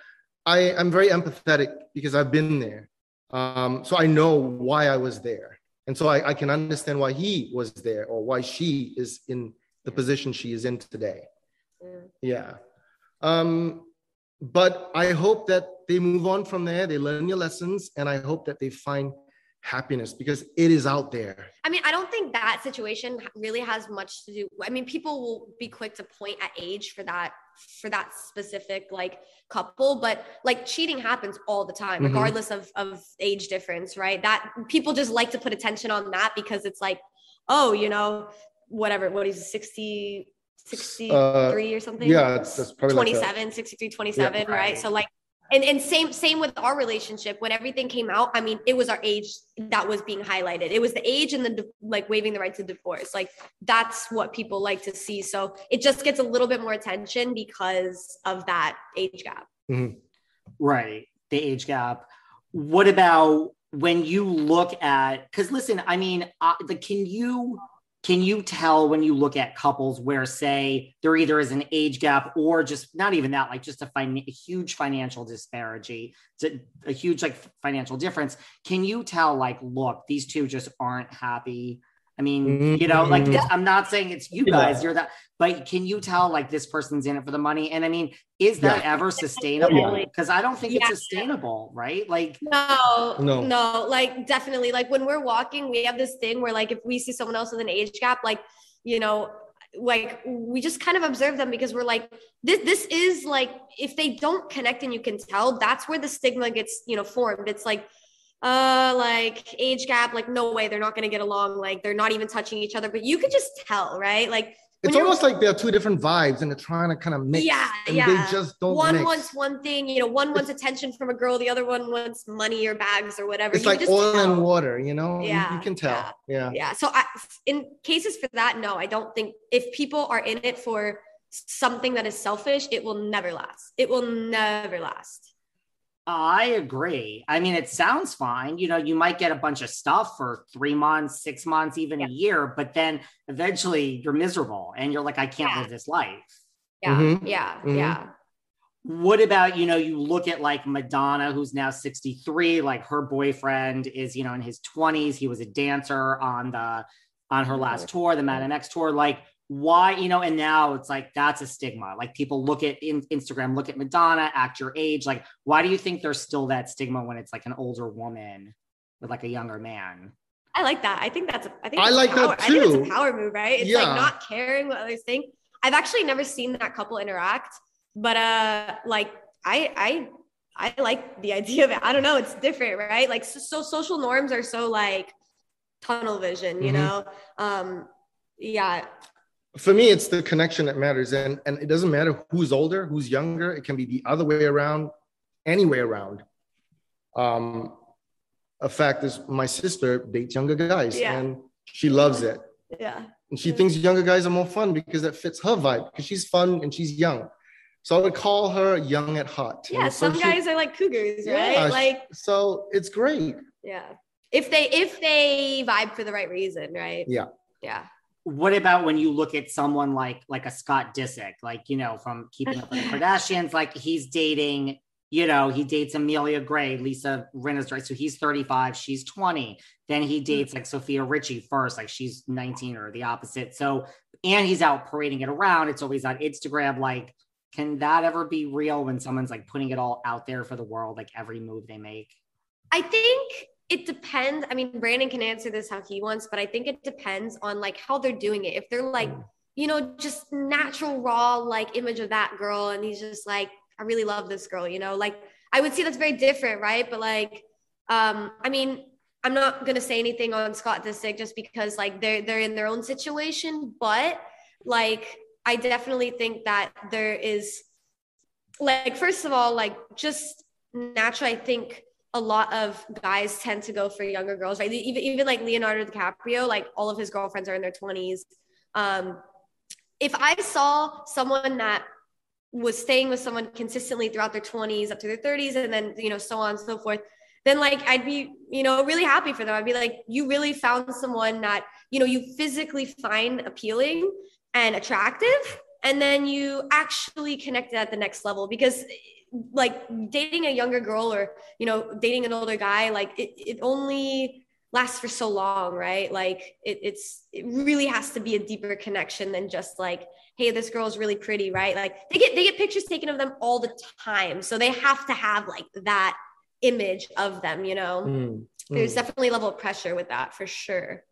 I I'm very empathetic because I've been there. Um, so I know why I was there, and so I, I can understand why he was there or why she is in the position she is in today.
Mm.
Yeah. Um, but I hope that they move on from there, they learn your lessons, and I hope that they find happiness because it is out there.
I mean, I don't think that situation really has much to do. I mean, people will be quick to point at age for that for that specific like couple, but like cheating happens all the time,
Mhm.
regardless of of age difference, right? That people just like to put attention on that because it's like, oh, you know, whatever, what is it, 60 63 or something?
Yeah, that's probably like
27 63 27
Yeah,
right. so like and, and same same with our relationship. When everything came out i mean it was our age that was being highlighted. It was the age and the like waiving the right to divorce. Like that's what people like to see. So it just gets a little bit more attention because of that age gap.
Right. The age gap. What about when you look at because listen, I mean, uh, can you can you tell when you look at couples where say there either is an age gap or just not even that, like just a, fin- a huge financial disparity, a, a huge like financial difference. Can you tell like, look, these two just aren't happy? I mean, you know, like this, mm. I'm not saying it's you
Yeah.
guys, you're that, but can you tell like this person's in it for the money? And I mean, is that ever sustainable? Because I don't think
Yeah.
it's sustainable, right? Like,
no
No.
no like definitely like when we're walking we have this thing where like if we see someone else with an age gap like you know like we just kind of observe them because we're like this this is like if they don't connect and you can tell that's where the stigma gets you know formed it's like uh like age gap like no way they're not going to get along like they're not even touching each other but you could just tell right like
It's almost like they're two different vibes and they're trying to kind of mix.
Yeah,
and
yeah.
They just don't
one
mix.
wants one thing you know one wants attention from a girl the other one wants money or bags or whatever
it's
You
like oil
tell.
and water, you know?
Yeah,
You, can tell. Yeah.
yeah so I, in cases for that no i don't think if people are in it for something that is selfish it will never last it will never last
I agree. I mean, it sounds fine. You know, you might get a bunch of stuff for three months, six months, even a year, but then eventually you're miserable and you're like, I can't
Yeah.
live this life.
yeah
Mhm,
yeah
mhm.
yeah
What about, you know, you look at like Madonna, who's now 63, like her boyfriend is, you know, in his 20s. He was a dancer on the on her last tour, the Madame X tour. Like, why, you know, and now it's like that's a stigma. Like people look at in, Instagram, look at Madonna, act your age. Like, why do you think there's still that stigma when it's like an older woman with like a younger man?
i like that i think that's a, i think
I
it's a
like that
power- i think it's a power move right it's
Yeah.
like not caring what others think i've actually never seen that couple interact but uh like i i i like the idea of it i don't know it's different right like so, so social norms are so like tunnel vision you
Mhm.
know um yeah
For me, it's the connection that matters, and and it doesn't matter who's older, who's younger. It can be the other way around, any way around. Um, a fact is, my sister dates younger guys,
Yeah.
and she loves it.
Yeah.
And she thinks younger guys are more fun because that fits her vibe because she's fun and she's young. So I would call her young at heart.
Yeah.
So
Some
she-
guys are like cougars, right?
Yeah,
Like,
So it's great.
yeah. If they if they vibe for the right reason, right?
Yeah.
Yeah.
What about when you look at someone like like a Scott Disick, like you know from Keeping Up with the <laughs> Kardashians, like he's dating, you know, he dates Amelia Gray, Lisa Rinna's right, so he's 35, she's 20. Then he hmm. dates like Sofia Richie first, like she's 19 or the opposite. So and he's out parading it around. It's always on Instagram. Like, can that ever be real when someone's like putting it all out there for the world, like every move they make?
I think it depends. I mean, Brandon can answer this how he wants, but I think it depends on like how they're doing it. If they're like, you know, just natural, raw, like image of that girl, and he's just like, I really love this girl, you know, like I would say that's very different, right? But like, um, I mean, I'm not gonna say anything on Scott Disick just because like they're they're in their own situation, but like I definitely think that there is like first of all, like just naturally, I think a lot of guys tend to go for younger girls, right? Even even like Leonardo DiCaprio, like all of his girlfriends are in their 20s. Um, if I saw someone that was staying with someone consistently throughout their 20s up to their 30s and then you know so on and so forth then like i'd be you know really happy for them i'd be like you really found someone that you know you physically find appealing and attractive and then you actually connected at the next level because like dating a younger girl or you know dating an older guy like it, it only lasts for so long right? Like it, it's it really has to be a deeper connection than just like hey this girl's really pretty right? Like they get they get pictures taken of them all the time. So they have to have like that image of them you know?
Mm,
there's
mm.
definitely a level of pressure with that for sure.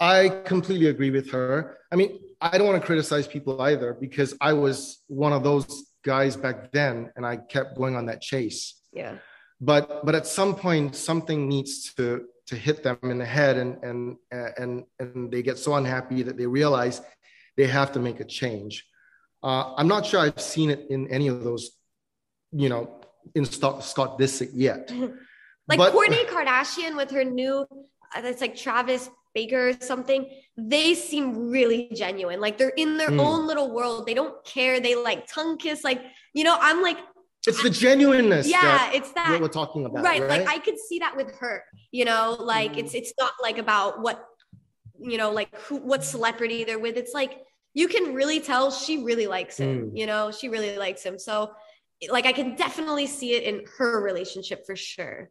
I completely agree with her. I mean, I don't want to criticize people either because I was one of those guys back then and I kept going on that chase.
yeah
But but at some point something needs to to hit them in the head and and and and they get so unhappy that they realize they have to make a change. Uh, I'm not sure I've seen it in any of those, you know, in Scott, Scott Disick yet. <laughs>
like
But-
Kourtney Kardashian with her new, uh, it's like Travis Barker or something. They seem really genuine. Like they're in their
Mm.
own little world. They don't care. They like tongue kiss. Like you know, I'm like,
It's the genuineness
yeah,
that
it's that.
we're talking about,
right,
right?
Like I could see that with her. You know, like
Mm.
it's it's not like about what, you know, like who what celebrity they're with. It's like you can really tell she really likes him.
Mm.
You know, she really likes him. So. Like I can definitely see it in her relationship for sure.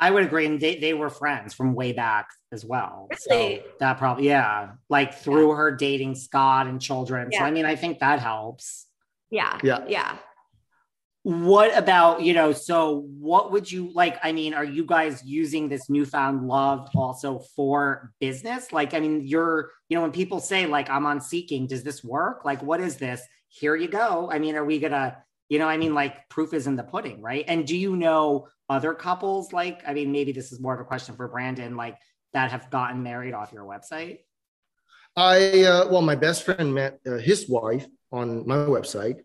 I would agree. And they, they were friends from way back as well.
Really?
So that probably, yeah, like through her dating Scott and children. So, I mean, I think that helps.
Yeah.
Yeah.
Yeah.
What about, you know, so what would you like? I mean, are you guys using this newfound love also for business? Like, I mean, you're, you know, when people say, like, I'm on seeking, does this work? Like, what is this? Here you go. I mean, are we gonna, you know, I mean, like, proof is in the pudding, right? And do you know other couples, like, I mean, maybe this is more of a question for Brandon, like, that have gotten married off your website?
I uh, well, my best friend met uh, his wife on my website.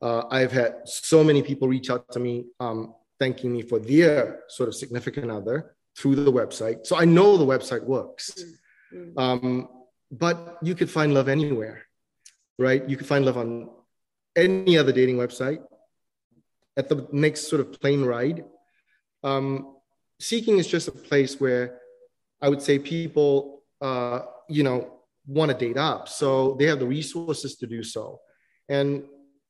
Uh, I've had so many people reach out to me, um, thanking me for their sort of significant other through the website. So I know the website works.
Mm.
Um, but you could find love anywhere, right? You could find love on any other dating website at the next sort of plane ride. Um, seeking is just a place where I would say people, uh, you know, want to date up. So they have the resources to do so. And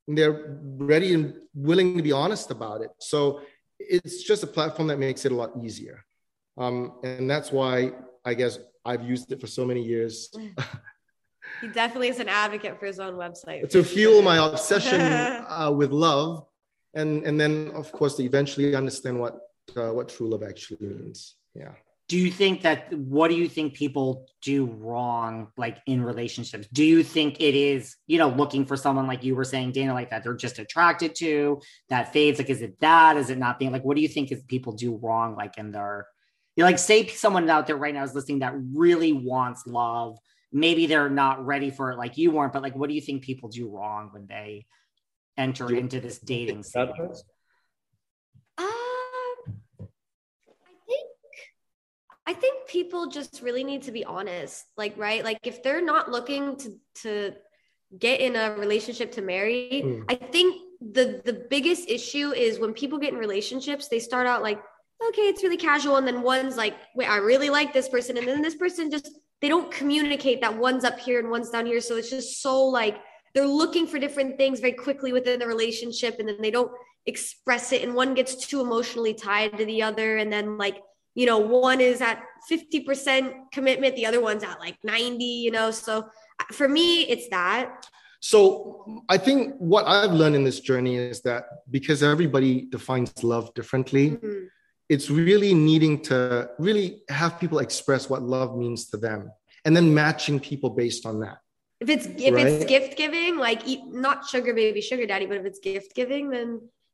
they're ready and willing to be honest about it. So it's just a platform that makes it a lot easier. Um, and that's why I guess I've used it for so many years <laughs>
He definitely is an advocate for his own website.
to fuel my obsession <laughs> uh, with love. And, and then, of course, to eventually understand what, uh, what true love actually means. Yeah.
do you think that what do you think people do wrong like in relationships do you think it is you know looking for someone like you were saying dana like that they're just attracted to that fades like is it that is it not being like what do you think is people do wrong like in their you know, like say someone out there right now is listening that really wants love maybe they're not ready for it like you weren't, but like, what do you think people do wrong when they enter into this dating scene?
Um, I think I think people just really need to be honest. Like, right? Like if they're not looking to to get in a relationship to marry,
Mm.
I think the the biggest issue is when people get in relationships, they start out like, okay, it's really casual, and then one's like, wait, I really like this person, and then this person just they don't communicate that one's up here and one's down here, so it's just so like they're looking for different things very quickly within the relationship, and then they don't express it, and one gets too emotionally tied to the other, and then like you know one is at 50% commitment the other one's at like 90 you know so uh, for me it's that
So I think what I've learned in this journey is that because everybody defines love differently,
Mhm.
It's really needing to really have people express what love means to them and then matching people based on that.
if it's if it's gift giving like eat, not sugar baby sugar daddy but if it's gift giving then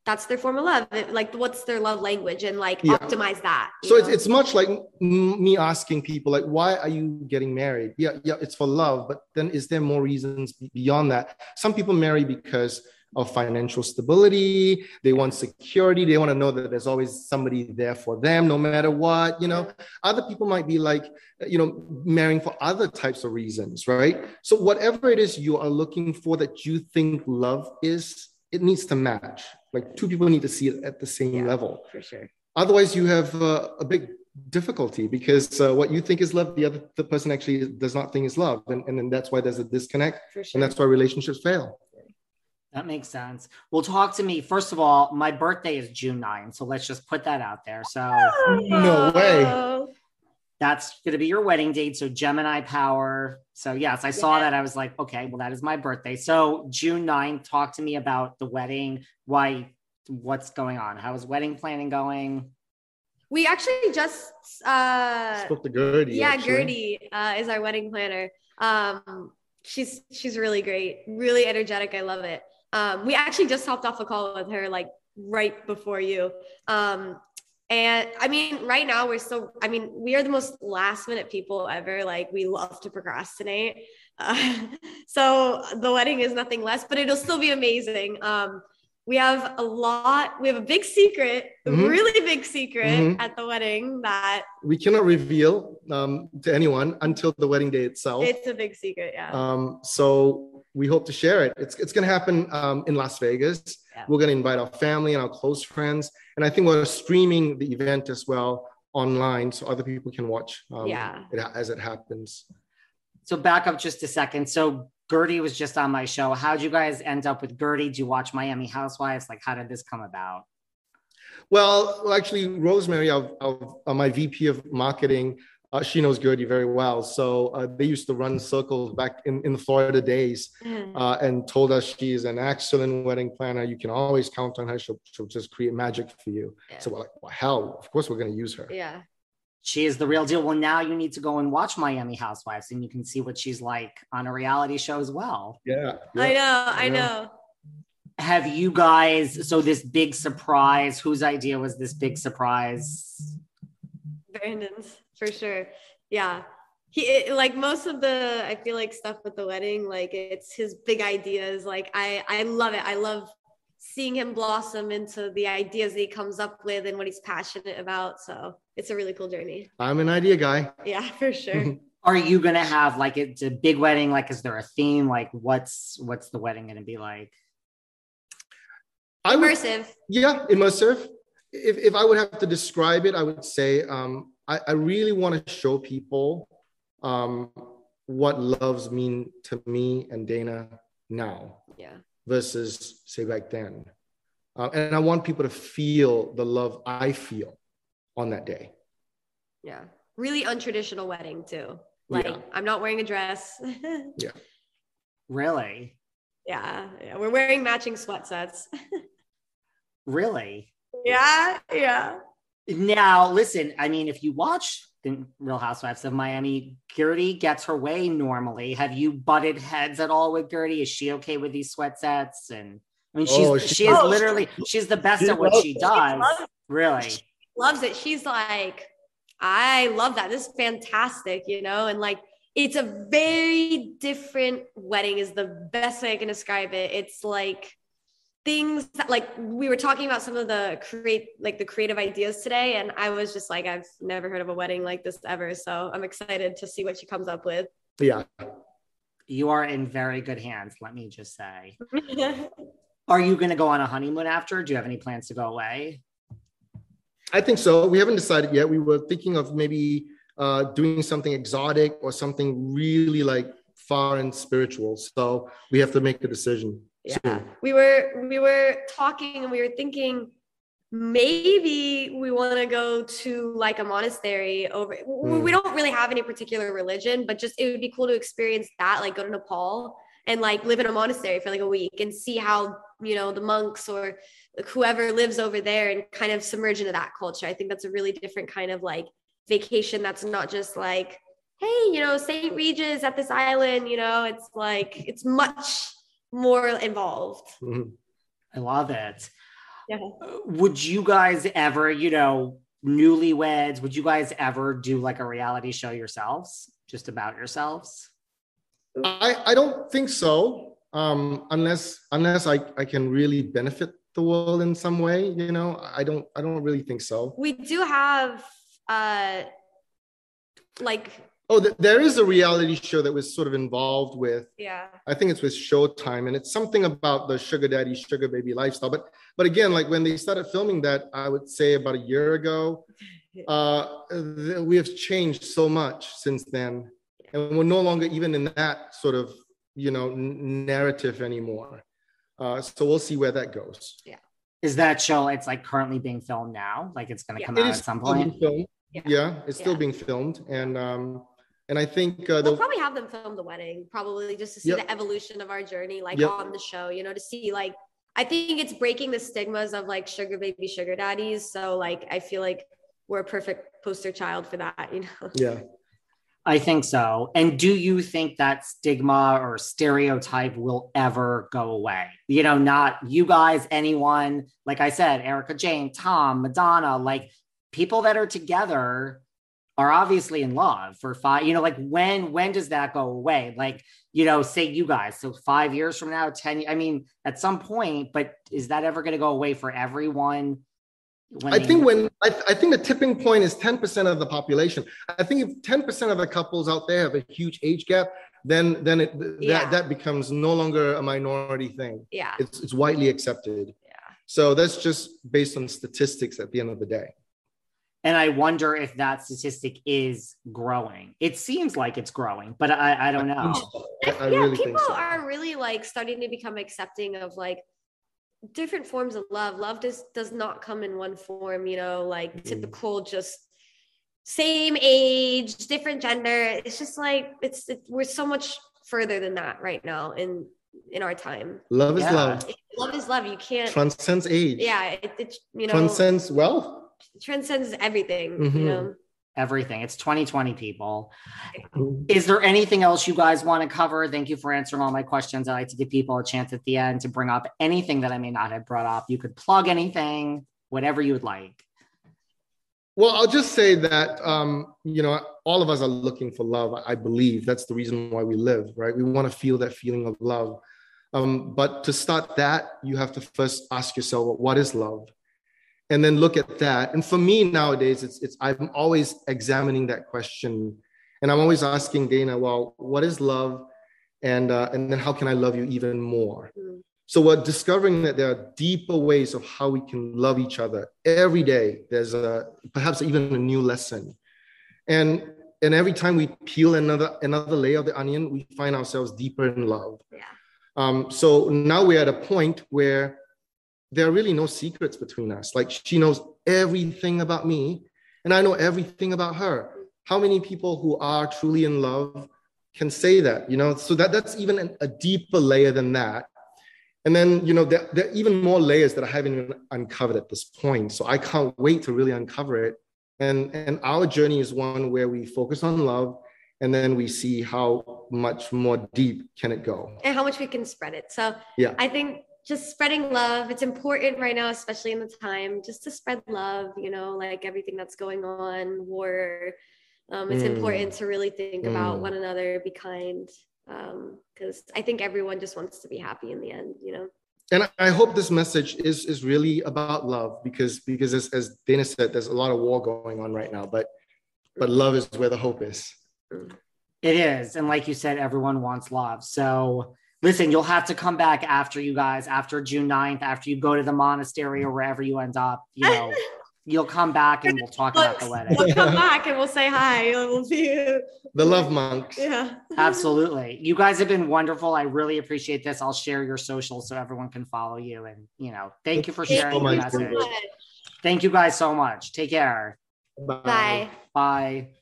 that's their form of love It- like what's their love language and like
Yeah.
optimize that
So it's, it's much like me asking people like, why are you getting married? Yeah, yeah, it's for love, but then is there more reasons beyond that? Some people marry because of financial stability. They want security. They want to know that there's always somebody there for them, no matter what. You know, other people might be like, you know, marrying for other types of reasons, right? So whatever it is you are looking for that you think love is, it needs to match. Like two people need to see it at the same
Yeah.
level
for sure
otherwise you have uh, a big difficulty because uh, what you think is love the other the person actually does not think is love and, and then that's why there's a disconnect
sure
and that's why relationships fail
That makes sense. Well, talk to me. First of all, my birthday is June 9, so let's just put that out there. So
No way.
That's going to be your wedding date. So Gemini power. So yes, I saw
Yeah.
that. I was like, okay, well, that is my birthday. So June 9th, talk to me about the wedding. Why, what's going on? How is wedding planning going?
we actually just uh
spoke to Guerdy
yeah
actually.
guerdy uh, is our wedding planner um she's she's really great really energetic i love it um we actually just hopped off a call with her like right before you. Um and i mean right now we're still i mean we are the most last minute people ever. Like we love to procrastinate. Uh, <laughs> so the wedding is nothing less but it'll still be amazing. Um we have a lot we have a big secret a
Mhm.
really big secret
Mhm.
at the wedding that
we cannot reveal um, to anyone until the wedding day itself
it's a big secret yeah
um, so we hope to share it it's, it's going to happen um, in las vegas
Yeah.
we're going to invite our family and our close friends and i think we're streaming the event as well online so other people can watch um,
Yeah.
it, as it happens
So back up just a second. So Guerdy was just on my show. How'd you guys end up with Guerdy? Do you watch Miami Housewives? Like, how did this come about?
Well, well, actually, Rosemary, of, of uh, my VP of marketing, uh, she knows Guerdy very well. So uh, they used to run circles back in, in the Florida days uh, and told us she's an excellent wedding planner. You can always count on her. She'll, she'll just create magic for you.
Yeah.
So we're like, well, hell, of course we're going to use her.
yeah
She is the real deal. Well, now you need to go and watch Miami Housewives and you can see what she's like on a reality show as well.
Yeah.
i know i
I know.
know
Have you guys, so this big surprise, whose idea was this big surprise?
brandon's for sure yeah he it, like most of the i feel like stuff with the wedding like it's his big ideas like i i love it i love seeing him blossom into the ideas that he comes up with and what he's passionate about so it's a really cool journey
I'm an idea guy.
yeah <laughs> for sure <laughs>
Are you gonna have like it's a big wedding? Like, is there a theme? Like, what's what's the wedding gonna be like?
I would,
immersive
yeah, immersive. If, if I would have to describe it, I would say um, I, I really want to show people um, what loves mean to me and Dana now
yeah
versus say back then. Uh, and I want people to feel the love I feel on that day.
yeah really untraditional wedding too like
Yeah.
i'm not wearing a dress <laughs> yeah.
Really?
yeah, yeah we're wearing matching sweatsets
Really? <laughs>
yeah yeah
Now, listen, I mean, if you watch the Real Housewives of Miami, Guerdy gets her way normally. Have you butted heads at all with Guerdy? Is she okay with these sweat sets? And I mean, she's
Oh,
she,
she-
is
Oh,
literally she's the best
she
at what she does.
loves
Really?
loves it. She's like, I love that. This is fantastic, you know? And like, it's a very different wedding is the best way I can describe it. It's like things that, like we were talking about some of the create like the creative ideas today and I was just like I've never heard of a wedding like this ever so I'm excited to see what she comes up with.
Yeah.
You are in very good hands, let me just say. <laughs> are you going to go on a honeymoon after? Do you have any plans to go away?
I think so. We haven't decided yet. We were thinking of maybe uh, doing something exotic or something really like far and spiritual. So we have to make a decision.
Yeah, we were we were talking and we were thinking maybe we want to go to like a monastery over mm. we don't really have any particular religion but just it would be cool to experience that like go to nepal and like live in a monastery for like a week and see how you know the monks or whoever lives over there and kind of submerge into that culture i think that's a really different kind of like vacation that's not just like hey you know st regis at this island you know it's like it's much more involved.
Mm-hmm. i love it. Yeah. would you guys ever you know newlyweds would you guys ever do like a reality show yourselves? Just about yourselves?
I i don't think so um unless unless i i can really benefit the world in some way you know? I don't i don't really think so.
We do have uh like
oh th- there is a reality show that was sort of involved with
yeah.
I think it's with showtime and it's something about the sugar daddy sugar baby lifestyle. But but again like when they started filming that i would say about a year ago <laughs> uh th- we have changed so much since then. And we're no longer even in that sort of you know n- narrative anymore. Uh so we'll see where that goes.
Yeah.
Is that show it's like currently being filmed now? Like it's going to yeah. come it out at some point?
yeah. yeah. it's still being filmed. And um and i think uh,
we'll probably have them film the wedding probably just to see yep. the evolution of our journey like yep. on the show you know to see like i think it's breaking the stigmas of like sugar baby sugar daddies so like i feel like we're a perfect poster child for that you know
yeah
I think so. And do you think that stigma or stereotype will ever go away? You know, not you guys, anyone, like I said, Erika Jayne, Tom, Madonna, like people that are together are obviously in love for five, you know, like when when does that go away? Like, you know, say you guys, so five years from now, 10, I mean, at some point, but is that ever going to go away for everyone?
I think when I, th- I, think the tipping point is 10% of the population. I think if 10% of the couples out there have a huge age gap, then then it yeah. that that becomes no longer a minority thing.
Yeah.
It's it's widely accepted.
Yeah.
So that's just based on statistics at the end of the day.
And I wonder if that statistic is growing. It seems like it's growing, but I, I don't know.
I, I yeah, really people so. are really like starting to become accepting of like different forms of love love does does not come in one form you know like mm-hmm. typical just same age different gender it's just like it's it, we're so much further than that right now in in our time
love is yeah. love
love is love you can't
transcends age
yeah it, it you know
transcends wealth
transcends everything mm-hmm. you know
everything. It's 2020, people. Is there anything else you guys want to cover? Thank you for answering all my questions. I like to give people a chance at the end to bring up anything that I may not have brought up. You could plug anything, whatever you would like.
Well, I'll just say that, um, you know, all of us are looking for love. I believe that's the reason why we live, right? We want to feel that feeling of love. Um, but to start that, you have to first ask yourself, what is love? And then look at that. And for me nowadays, it's it's I'm always examining that question, and I'm always asking Dana, well, what is love, and uh, and then how can I love you even more? Mm-hmm. So we're discovering that there are deeper ways of how we can love each other every day. There's a perhaps even a new lesson, and and every time we peel another another layer of the onion, we find ourselves deeper in love.
Yeah.
Um, so now we're at a point where there are really no secrets between us. Like she knows everything about me, and I know everything about her. How many people who are truly in love can say that? You know, so that that's even an, a deeper layer than that. And then, you know, there, there are even more layers that I haven't even uncovered at this point. So I can't wait to really uncover it. And and our journey is one where we focus on love and then we see how much more deep can it go
and how much we can spread it so
yeah
i think just spreading love. It's important right now, especially in the time, just to spread love, you know, like everything that's going on, war, Um, it's
Mm.
important to really think about
Mm.
one another, be kind, because I think everyone just wants to be happy in the end. You know.
and I hope this message is is really about love because because as, as Dana said, there's a lot of war going on right now, but but love is where the hope is.
It is. And like you said, everyone wants love. So listen, you'll have to come back after you guys, after June 9th, after you go to the monastery or wherever you end up, you know, <laughs> you'll come back and we'll talk about the wedding.
We'll come back and we'll say hi. We'll be
The love monks.
yeah.
Absolutely. You guys have been wonderful. I really appreciate this. I'll share your socials so everyone can follow you. And, you know, thank you for sharing
so
your
much,
message. Thank you guys so much. Take care.
Bye.
Bye.